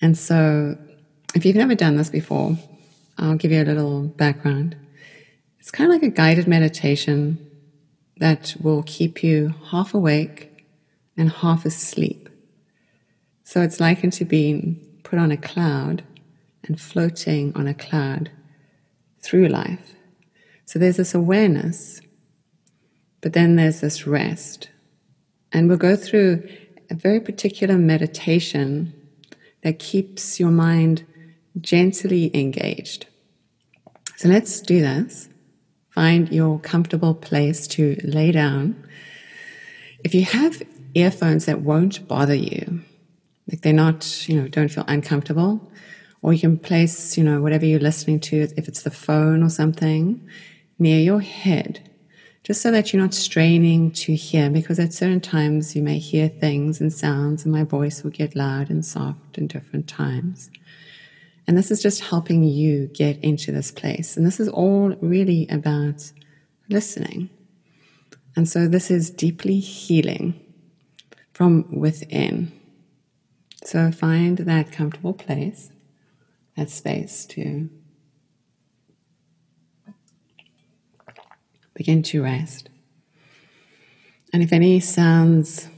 And so, if you've never done this before, I'll give you a little background. It's kind of like a guided meditation that will keep you half awake and half asleep. So it's likened to being put on a cloud and floating on a cloud through life. So there's this awareness, but then there's this rest. And we'll go through a very particular meditation that keeps your mind gently engaged. So let's do this. Find your comfortable place to lay down. If you have earphones that won't bother you, like they're not, you know, don't feel uncomfortable, or you can place, you know, whatever you're listening to, if it's the phone or something, near your head, just so that you're not straining to hear, because at certain times you may hear things and sounds, and my voice will get loud and soft in different times. And this is just helping you get into this place. And this is all really about listening. And so this is deeply healing from within. So find that comfortable place, that space to begin to rest. And if any sounds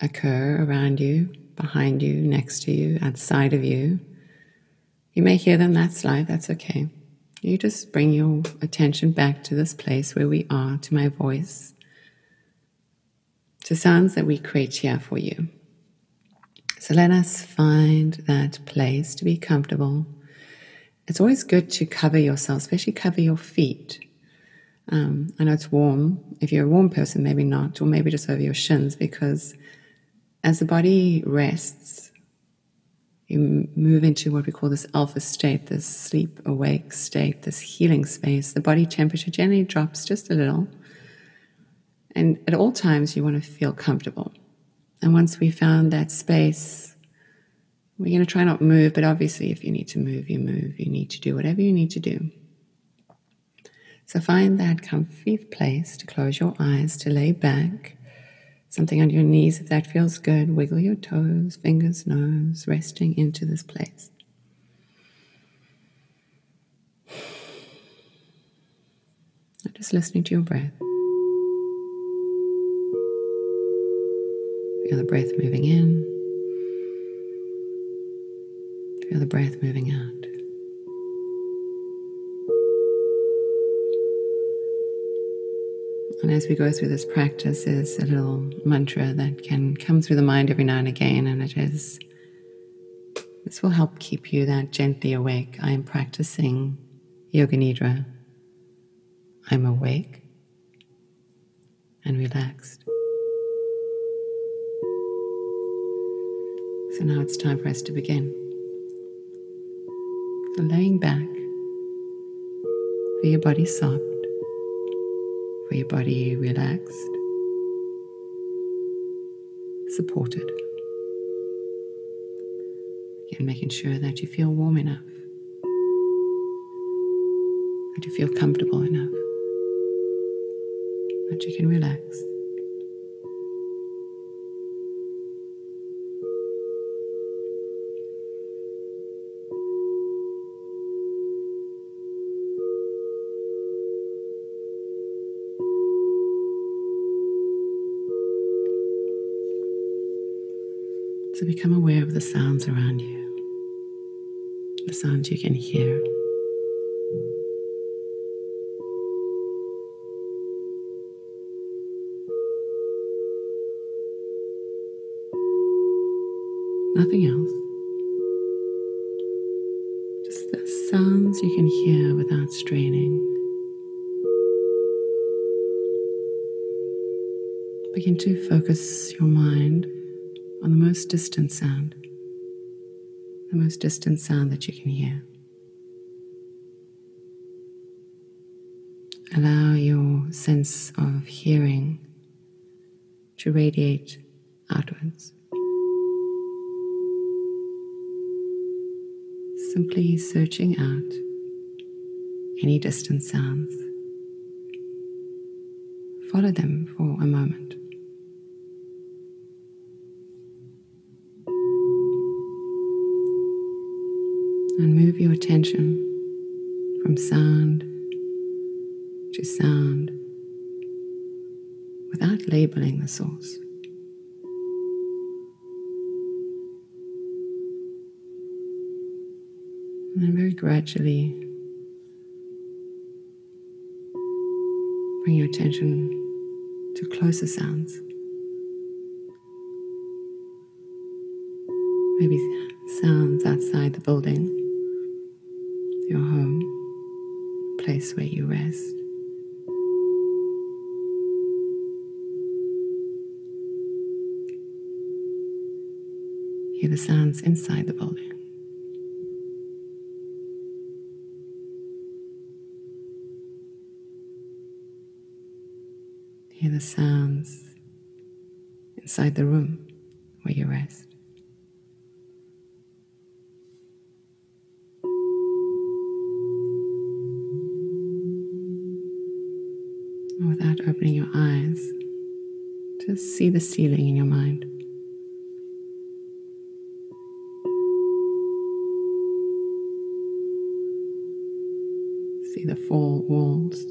occur around you, behind you, next to you, outside of you, you may hear them, that's life, that's okay. You just bring your attention back to this place where we are, to my voice, to sounds that we create here for you. So let us find that place to be comfortable. It's always good to cover yourself, especially cover your feet. Um, I know it's warm. If you're a warm person, maybe not, or maybe just over your shins, because as the body rests, you move into what we call this alpha state, this sleep awake state, this healing space. The body temperature generally drops just a little. And at all times, you want to feel comfortable. And once we found that space, we're going to try not move, but obviously, if you need to move, you move. You need to do whatever you need to do. So find that comfy place to close your eyes, to lay back, something on your knees if that feels good. Wiggle your toes, fingers, nose, resting into this place. Just listening to your breath. Feel the breath moving in. Feel the breath moving out. And as we go through this practice, is a little mantra that can come through the mind every now and again, and it is this will help keep you that gently awake. I am practicing Yoga Nidra. I'm awake and relaxed. So now it's time for us to begin. So laying back, feel your body soft, feel your body relaxed, supported. Again, making sure that you feel warm enough, that you feel comfortable enough, that you can relax. So become aware of the sounds around you, the sounds you can hear. Nothing else. Just the sounds you can hear without straining. Begin to focus your mind most distant sound, the most distant sound that you can hear. Allow your sense of hearing to radiate outwards. Simply searching out any distant sounds. Follow them for a moment. And move your attention from sound to sound without labeling the source. And then very gradually bring your attention to closer sounds. Maybe sounds outside the building, your home, place where you rest. Hear the sounds inside the building. Hear the sounds inside the room where you rest. Without opening your eyes, just see the ceiling in your mind. See the four walls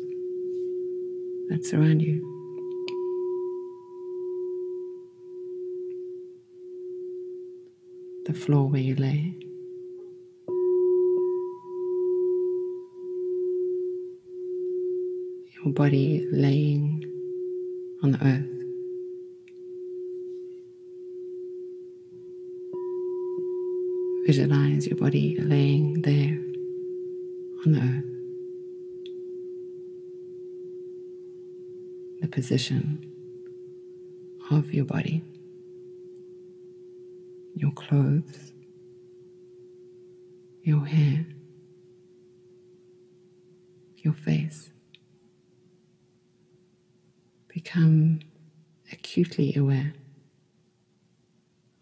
that surround you. The floor where you lay. Your body laying on the earth. Visualize your body laying there on the earth. The position of your body, your clothes, your hair, your face. Become acutely aware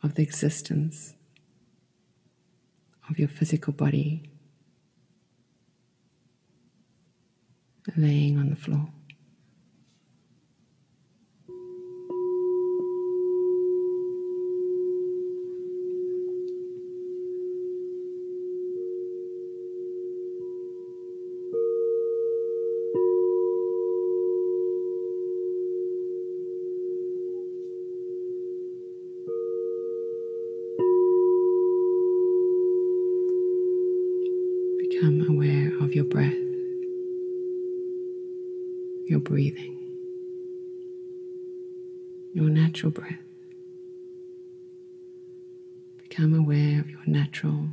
of the existence of your physical body laying on the floor. Your natural breath. Become aware of your natural,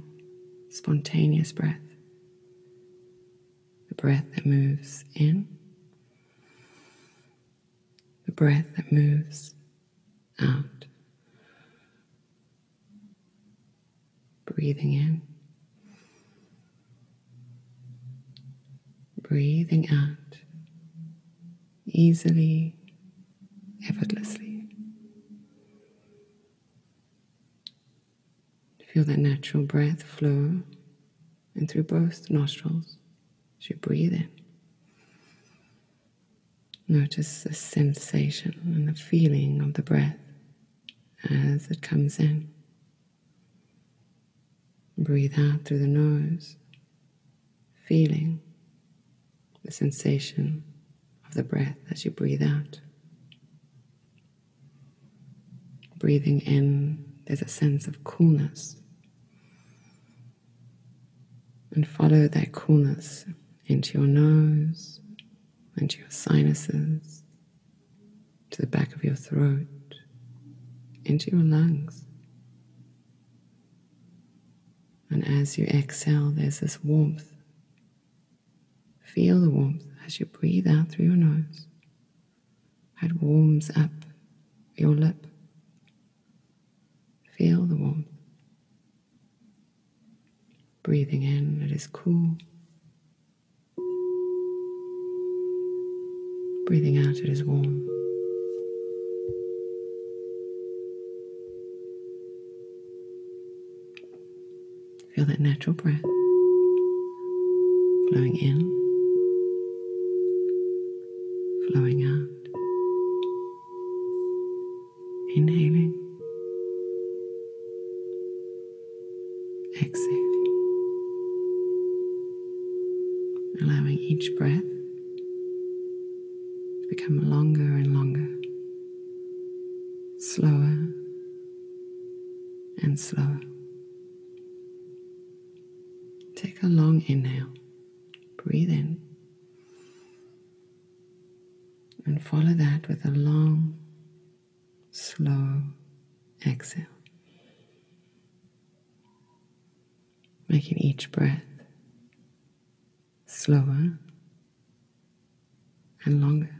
spontaneous breath, the breath that moves in, the breath that moves out. Breathing in. breathing out easily, effortlessly. Feel that natural breath flow in through both nostrils as you breathe in. Notice the sensation and the feeling of the breath as it comes in. Breathe out through the nose, feeling the sensation of the breath as you breathe out. Breathing in, there's a sense of coolness. And follow that coolness into your nose, into your sinuses, to the back of your throat, into your lungs. And as you exhale, there's this warmth Feel the warmth as you breathe out through your nose. It warms up your lip. Feel the warmth. Breathing in, it is cool. Breathing out, it is warm. Feel that natural breath flowing in flowing out. Inhaling, exhaling. each breath to become longer and longer, slower and slower. Take a long inhale, breathe in, and follow that with a long, slow exhale. Making each breath slower and longer.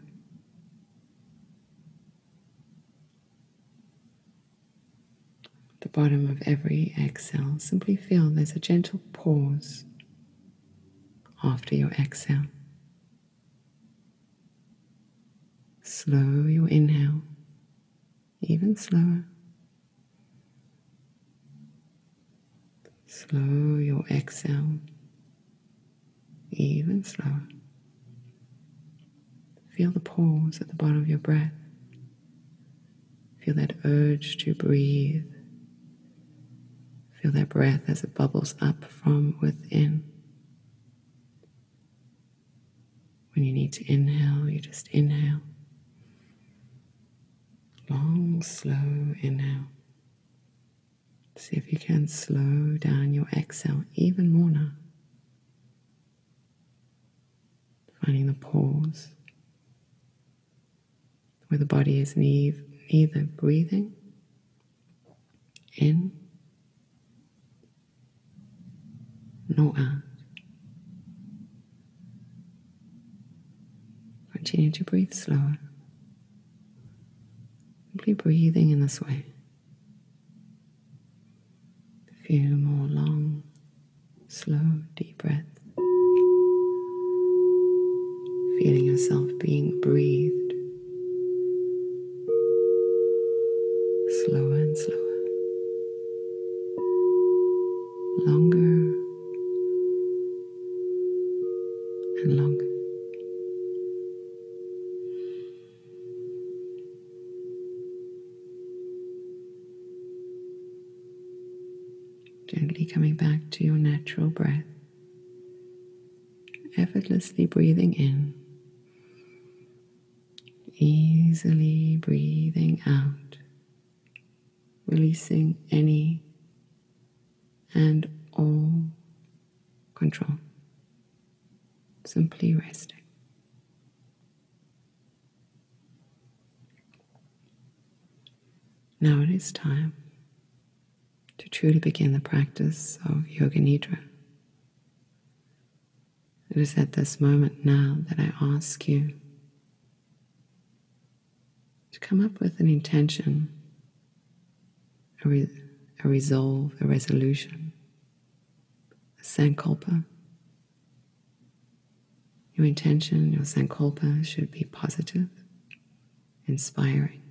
At the bottom of every exhale, simply feel there's a gentle pause after your exhale. Slow your inhale, even slower. Slow your exhale even slower. Feel the pause at the bottom of your breath. Feel that urge to breathe. Feel that breath as it bubbles up from within. When you need to inhale, you just inhale. Long, slow inhale. See if you can slow down your exhale even more now. finding the pause where the body is neither breathing in nor out. Continue to breathe slower. Simply breathing in this way. A few more long, slow, deep breaths. feeling yourself being breathed slower and slower, longer and longer. Gently coming back to breath, effortlessly breathing in easily breathing out, releasing any and all control, simply resting. Now it is time to truly begin the practice of Yoga Nidra. It is at this moment now that I ask you to come up with an intention, a, re- a resolve, a resolution, a sankalpa. Your intention, your sankalpa should be positive, inspiring,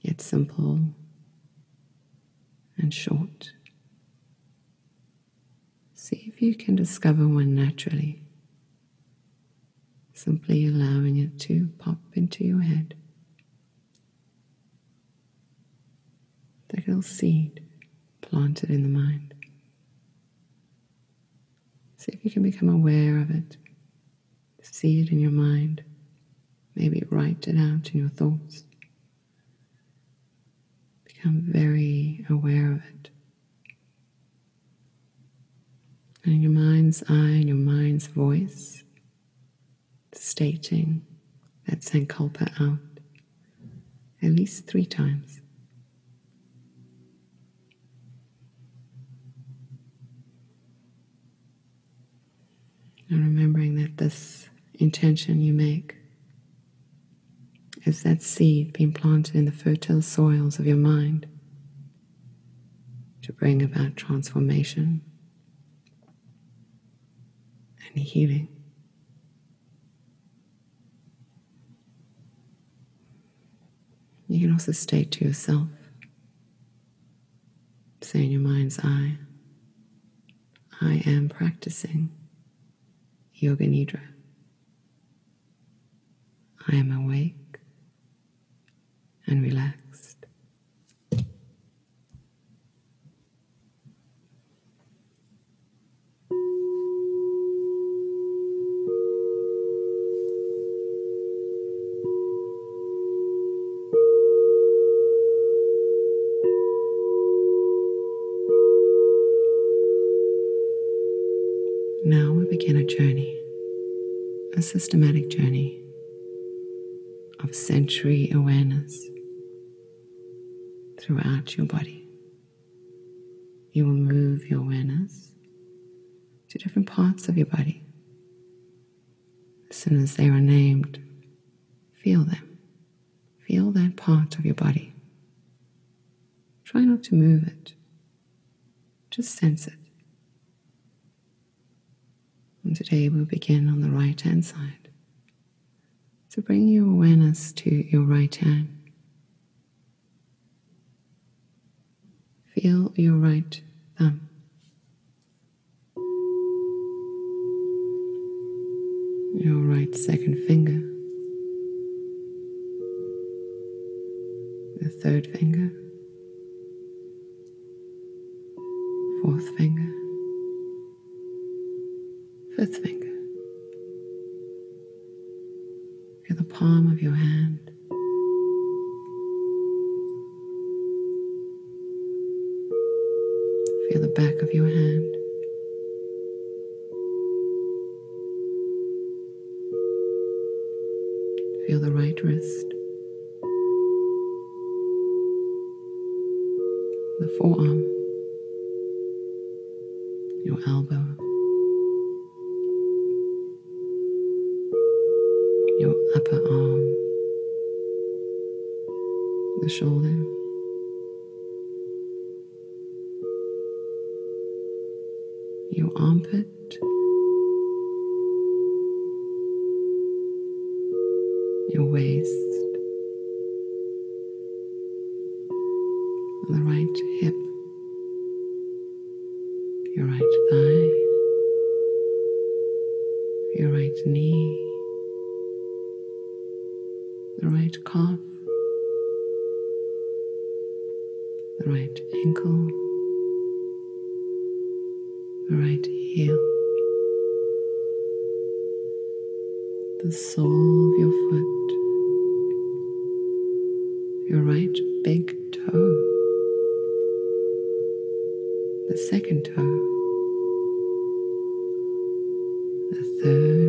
yet simple and short. See if you can discover one naturally simply allowing it to pop into your head. The little seed planted in the mind. See if you can become aware of it. See it in your mind. Maybe write it out in your thoughts. Become very aware of it. And your mind's eye and your mind's voice, stating that Sankalpa out at least three times. And remembering that this intention you make is that seed being planted in the fertile soils of your mind to bring about transformation and healing. You can also state to yourself, say in your mind's eye, I am practicing Yoga Nidra. I am awake and relaxed. Now we begin a journey, a systematic journey of sensory awareness throughout your body. You will move your awareness to different parts of your body. As soon as they are named, feel them. Feel that part of your body. Try not to move it, just sense it. And today we'll begin on the right hand side. So bring your awareness to your right hand. Feel your right thumb. Your right second finger. The third finger. Fourth finger. Fifth finger. Feel the palm of your hand. Feel the back of your hand. Feel the right wrist. The forearm. Your elbow. Your upper arm. The shoulder. The right calf. The right ankle. The right heel. The sole of your foot. Your right big toe. The second toe. The third.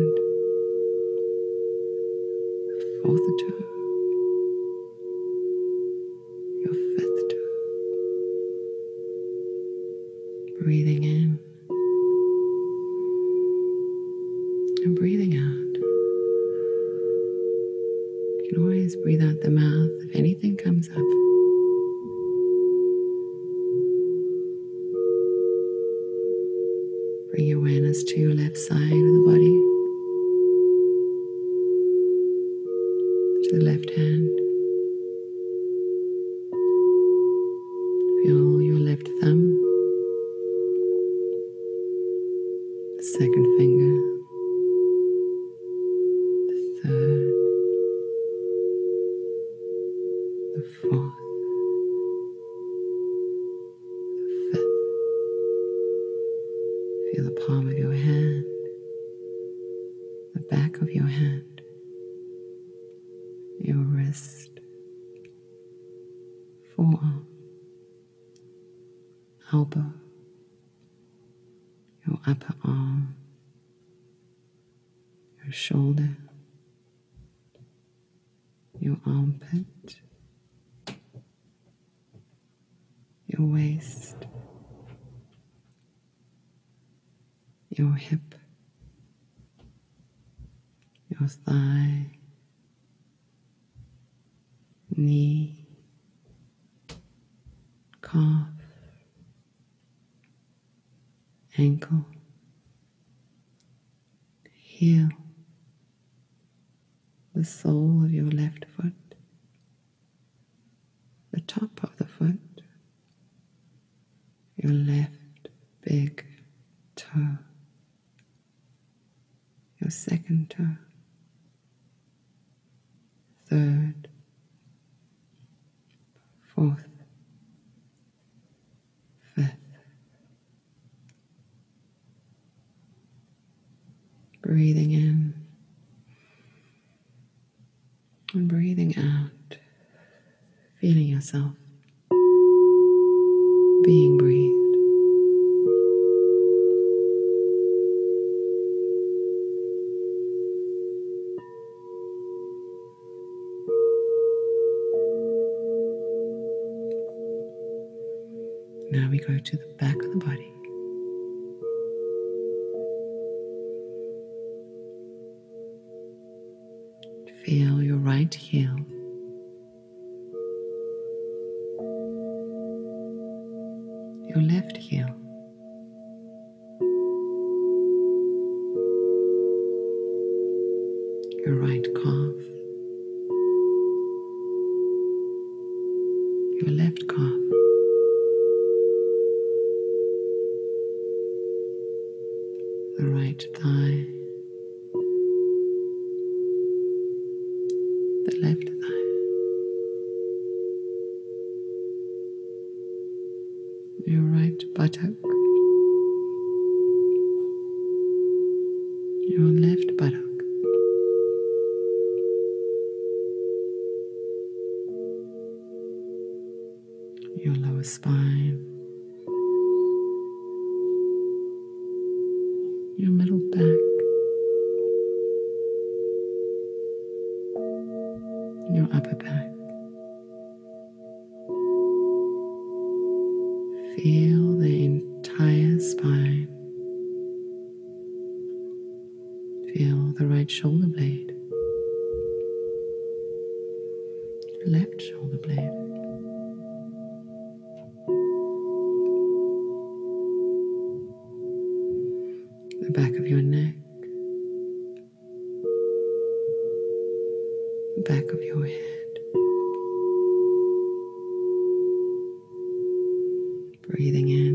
Elbow, your upper arm, your shoulder, your armpit, your waist, your hip, your thigh, knee, calf, ankle, heel, the sole of your left foot, the top of the foot, your left big toe, your second toe, third, fourth, breathing in and breathing out, feeling yourself being breathed. Now we go to the back of the body. feel your right heel. Your left heel, back of your head. Breathing in.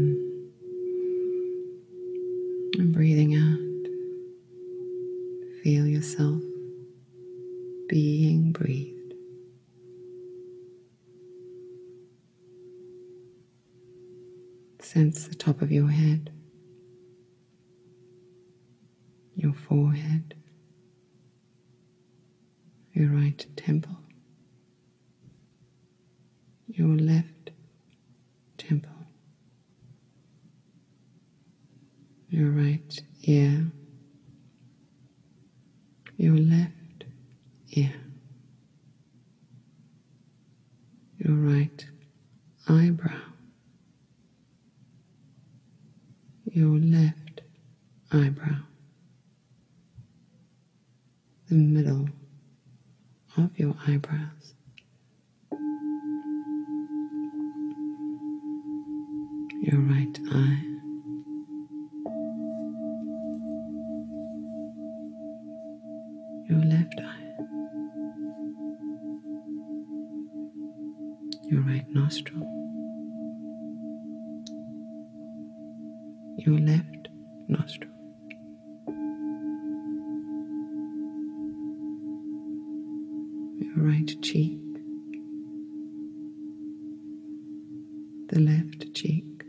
the left cheek.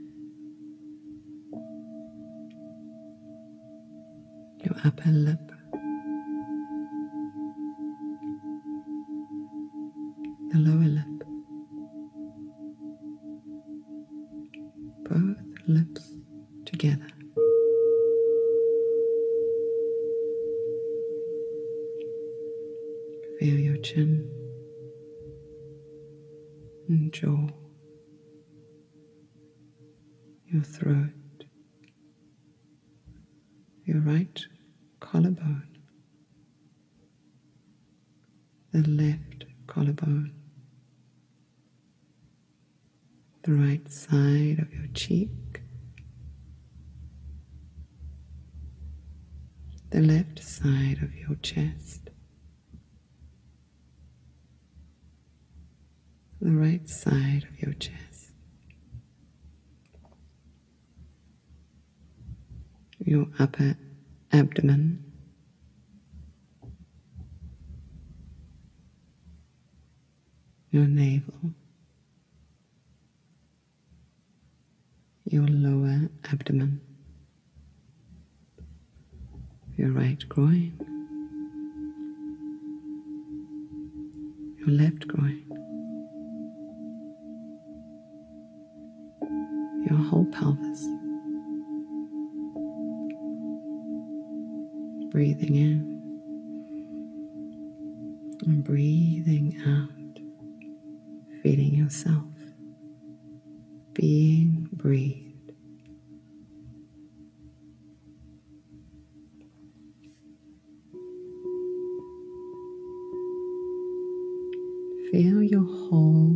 Your upper lip, breathing in and breathing out, feeling yourself being breathed. Feel your whole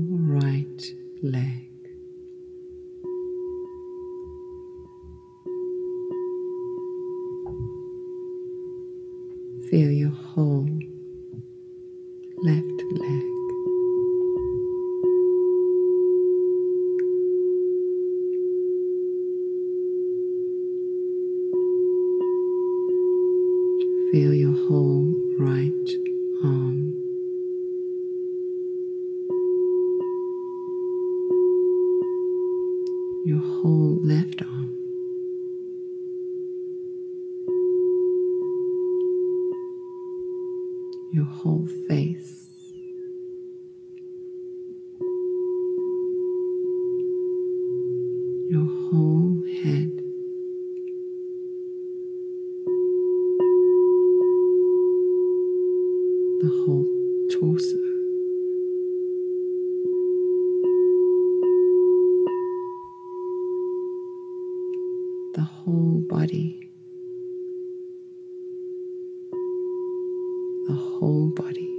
whole body.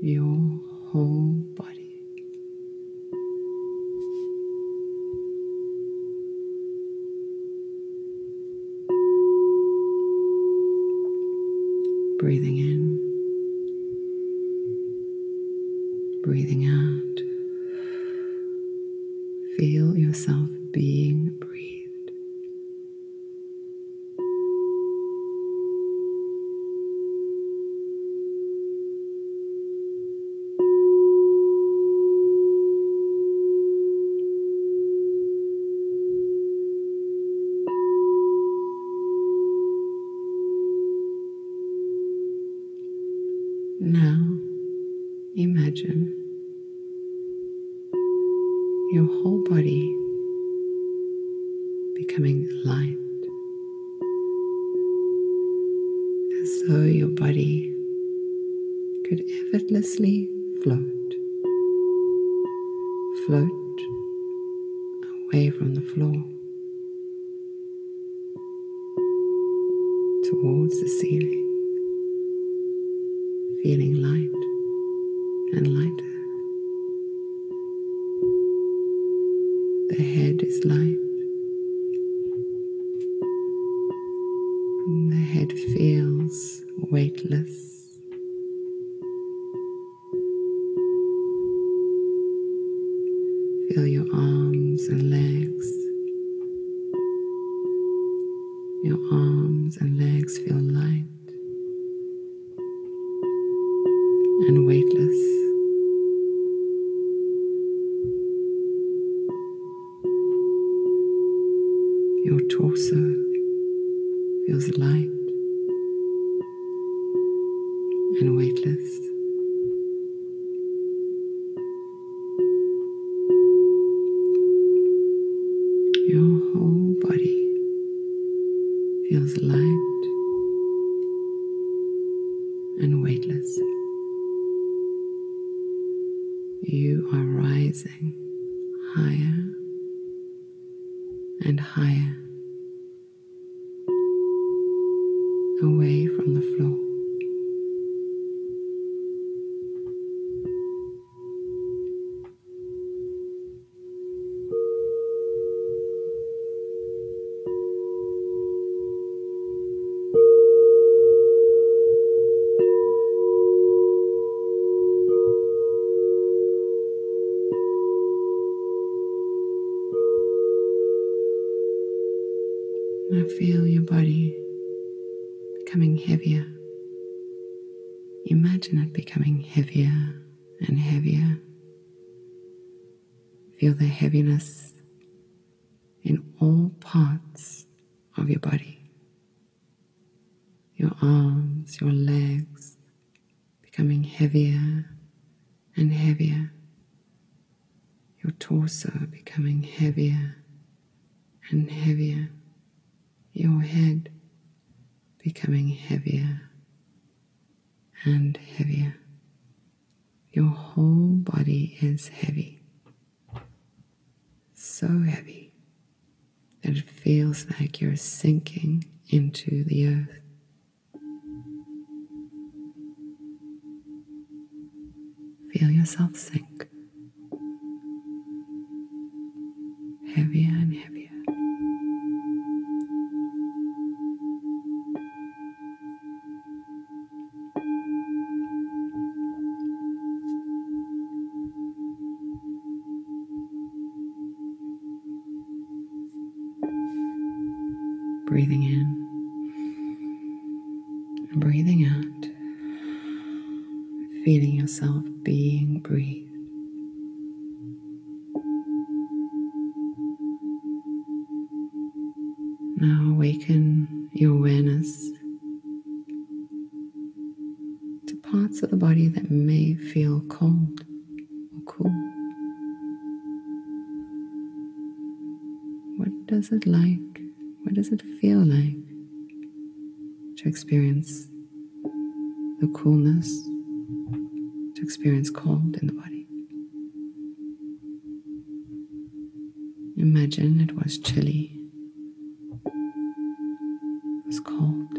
Your whole body. Breathing in, breathing out. Feel your arms and legs. All parts of your body. Your arms, your legs becoming heavier and heavier. Your torso becoming heavier and heavier. Your head becoming heavier and heavier. Your whole body is heavy. so heavy it feels like you're sinking into the earth. Feel yourself sink heavier and heavier. Breathing in and breathing out, feeling yourself being breathed. The coolness, to experience cold in the body? Imagine it was chilly it was cold.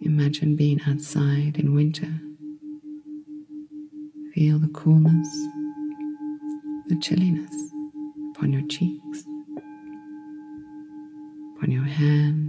Imagine being outside in winter. Feel the coolness, the chilliness upon your cheeks, upon your hands,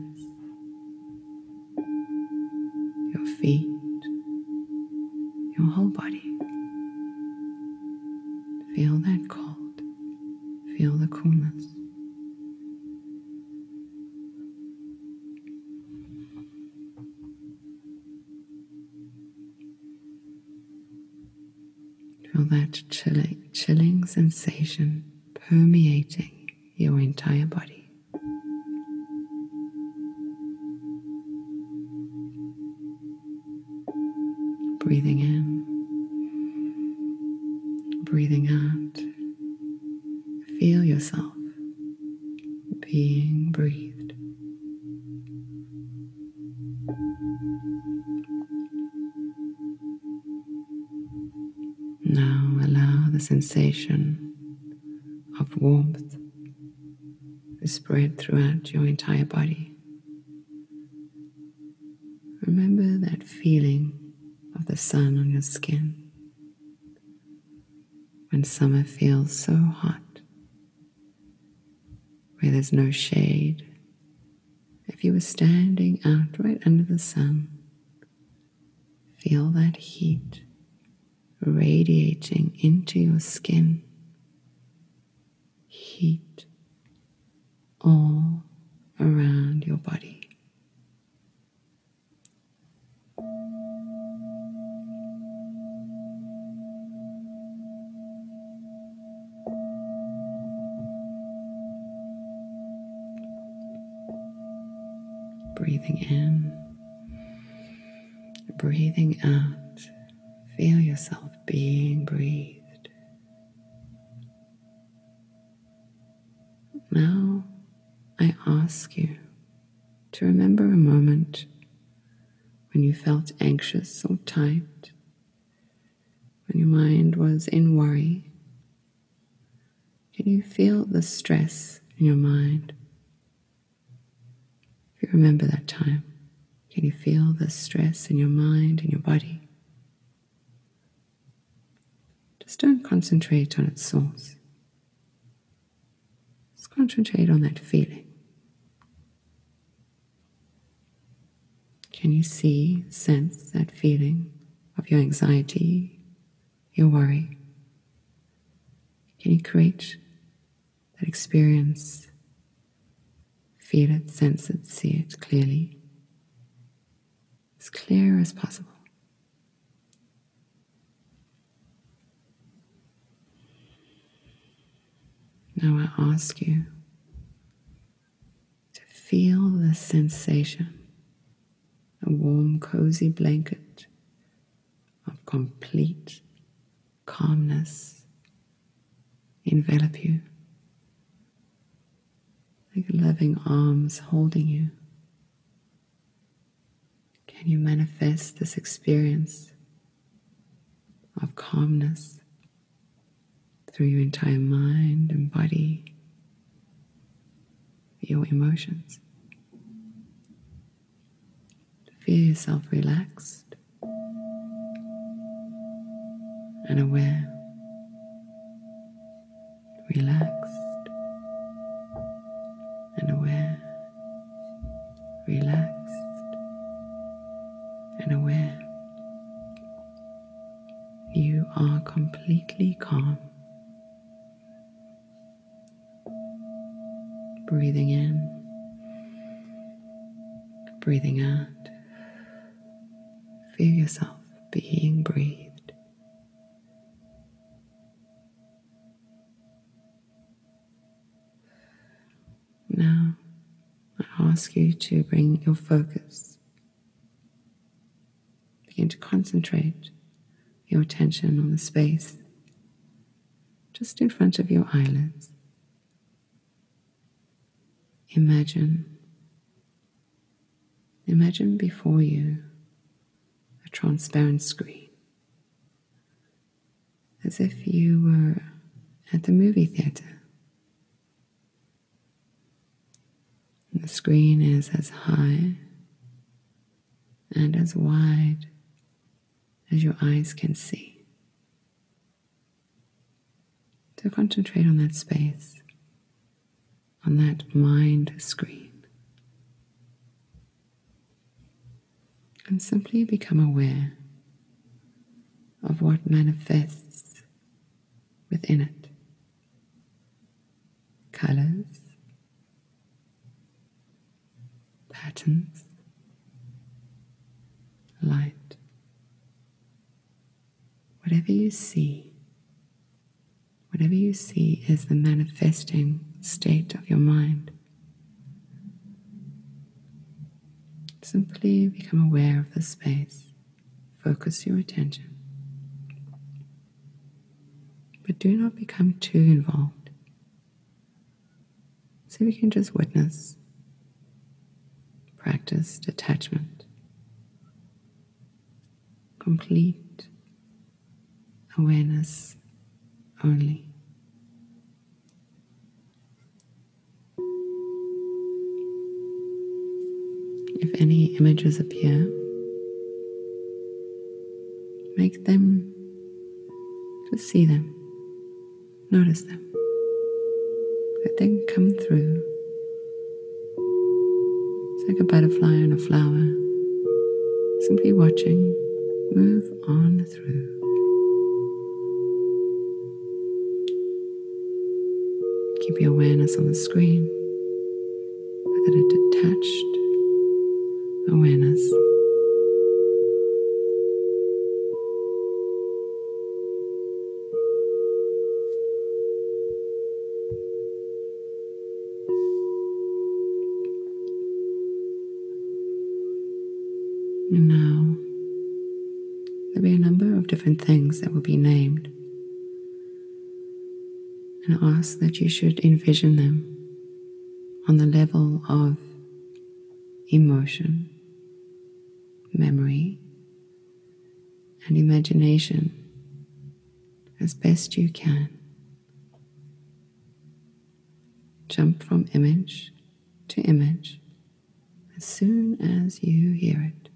throughout your entire body. Remember that feeling of the sun on your skin when summer feels so hot, where there's no shade. If you were standing out right under the sun, feel that heat radiating into your skin. Heat all around your body. Breathing in, breathing out. Feel yourself being breathed. Now I ask you to remember a moment when you felt anxious or tight, when your mind was in worry. Can you feel the stress in your mind? If you remember that time, can you feel the stress in your mind and your body? Just don't concentrate on its source. Just concentrate on that feeling. Can you see, sense that feeling of your anxiety, your worry? Can you create that experience? Feel it, sense it, see it clearly, as clear as possible. Now I ask you to feel the sensation, a warm, cozy blanket of complete calmness envelop you, like loving arms holding you. Can you manifest this experience of calmness through your entire mind and body, your emotions. Feel yourself relaxed and aware. Relaxed and aware. Relaxed and aware. You are completely calm. Breathing in, breathing out. Feel yourself being breathed. Now, I ask you to bring your focus. Begin to concentrate your attention on the space just in front of your eyelids. Imagine, imagine before you transparent screen, as if you were at the movie theater. And the screen is as high and as wide as your eyes can see. To concentrate on that space, on that mind screen, and simply become aware of what manifests within it colors, patterns, light. Whatever you see, whatever you see is the manifesting state of your mind. Simply become aware of the space. Focus your attention. But do not become too involved. So we can just witness, practice detachment, complete awareness only. If any images appear, make them, just see them, notice them. Let them come through. It's like a butterfly on a flower, simply watching, move on through. Keep your awareness on the screen with a detached awareness. And now, there'll be a number of different things that will be named and ask that you should envision them on the level of emotion, memory, and imagination as best you can. Jump from image to image as soon as you hear it.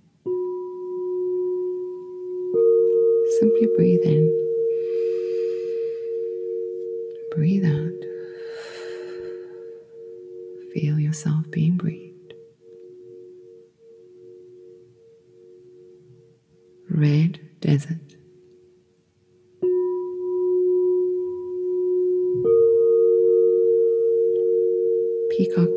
Simply breathe in breathe out. Feel yourself being breathed. Red desert. Peacock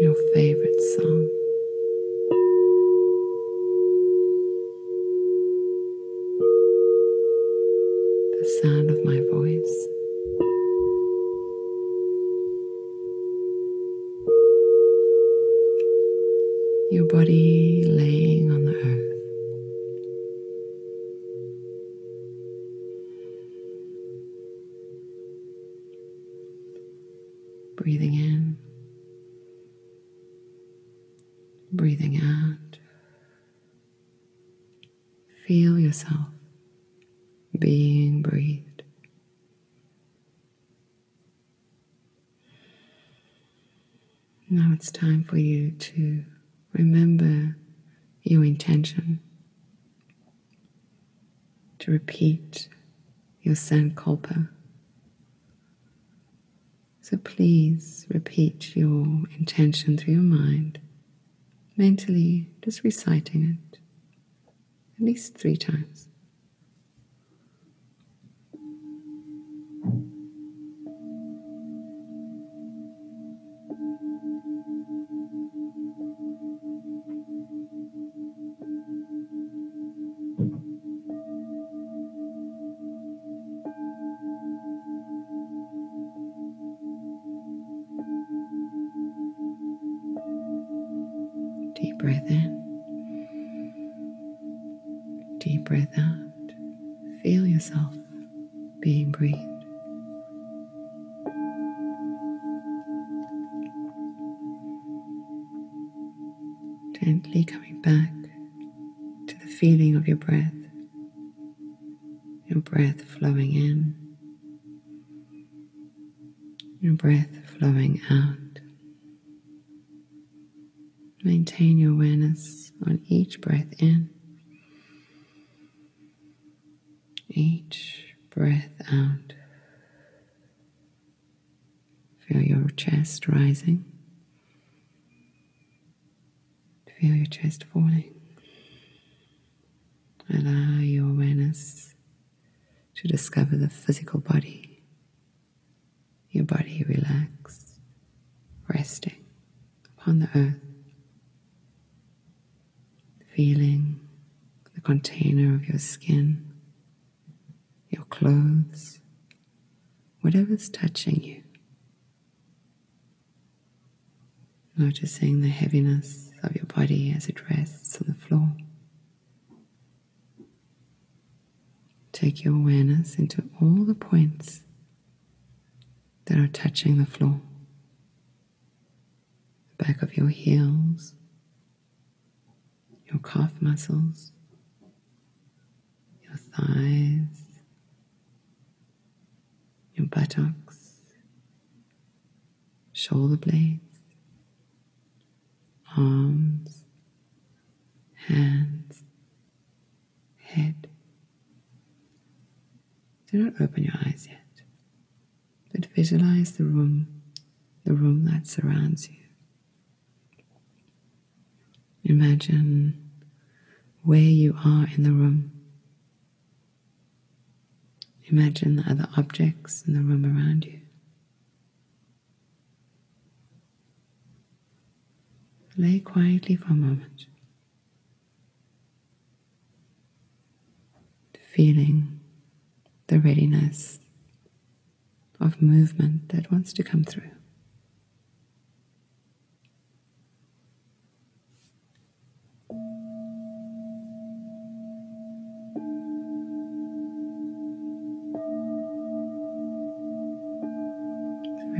Your favorite song. Your Sankalpa. So please repeat your intention through your mind, mentally just reciting it at least three times. Breath in. Deep breath out. Feel yourself being breathed. Gently coming back to the feeling of your breath. Your breath flowing in. Your breath flowing out. Maintain your awareness on each breath in, each breath out. Feel your chest rising. Feel your chest falling. Allow your awareness to discover the physical body, your body relaxed, resting upon the earth feeling the container of your skin, your clothes, whatever's touching you. Noticing the heaviness of your body as it rests on the floor. take your awareness into all the points that are touching the floor. The back of your heels, your calf muscles, your thighs, your buttocks, shoulder blades, arms, hands, head. Do not open your eyes yet, but visualize the room, the room that surrounds you. Imagine where you are in the room. Imagine the other objects in the room around you. Lay quietly for a moment, feeling the readiness of movement that wants to come through.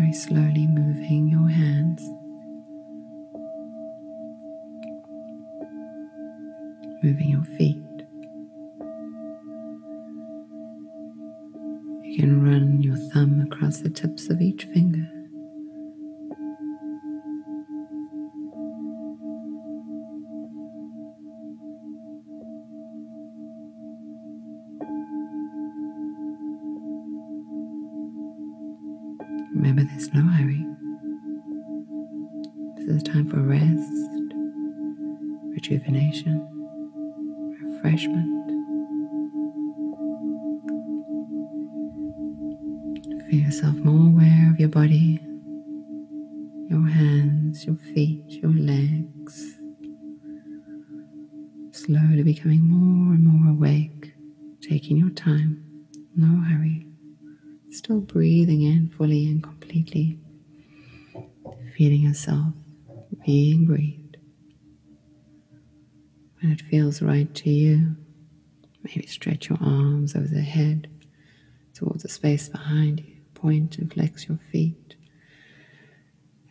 Very slowly moving your hands, moving your feet. You can run your thumb across the tips of each finger. Remember, there's no hurry. This is a time for rest, rejuvenation, refreshment. Feel yourself more aware of your body, your hands, your feet, your legs. Slowly becoming more and more awake, taking your time, no hurry. Still breathing in fully and completely, feeling yourself being breathed. When it feels right to you, maybe stretch arms over the head towards the space behind you. Point and flex your feet.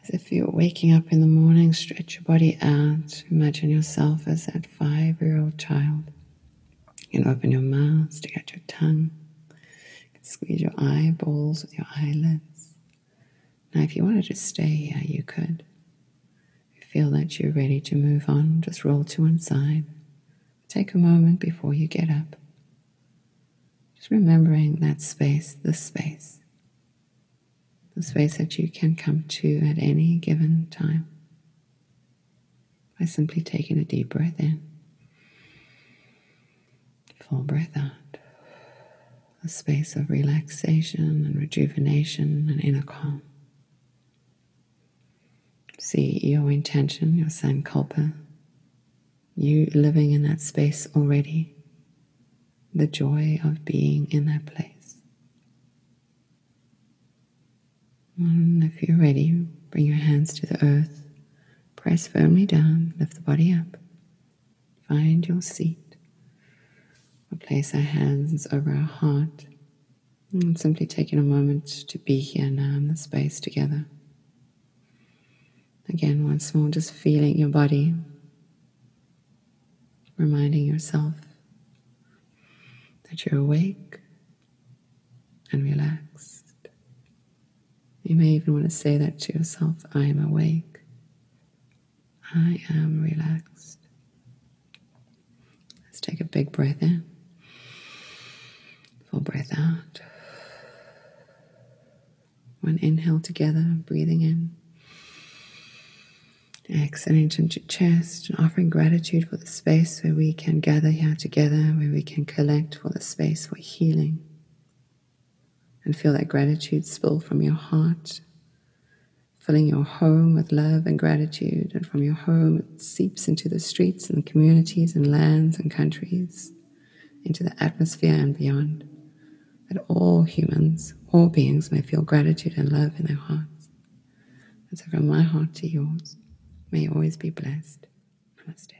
As if you're waking up in the morning, stretch your body out. Imagine yourself as that five year old child. You can open your mouth, stick out your tongue You can Squeeze your eyeballs with your eyelids. Now, if you wanted to stay here, you could. If you feel that you're ready to move on, just roll to one side. Take a moment before you get up. Just remembering that space, this space, the space that you can come to at any given time by simply taking a deep breath in, full breath out. A space of relaxation and rejuvenation and inner calm. See your intention, your sankalpa, you living in that space already, the joy of being in that place. And if you're ready, bring your hands to the earth, press firmly down, lift the body up, find your seat. We'll place our hands over our heart and simply taking a moment to be here now in the space together. Again, once more, just feeling your body, reminding yourself that you're awake and relaxed. You may even want to say that to yourself I am awake. I am relaxed. Let's take a big breath in. Full breath out. One inhale together, breathing in. Exhaling into your chest and offering gratitude for the space where we can gather here together, where we can collect for the space for healing. And feel that gratitude spill from your heart, filling your home with love and gratitude. And from your home, it seeps into the streets and the communities and lands and countries, into the atmosphere and beyond that all humans, all beings may feel gratitude and love in their hearts. And so from my heart to yours, may always be blessed. Namaste.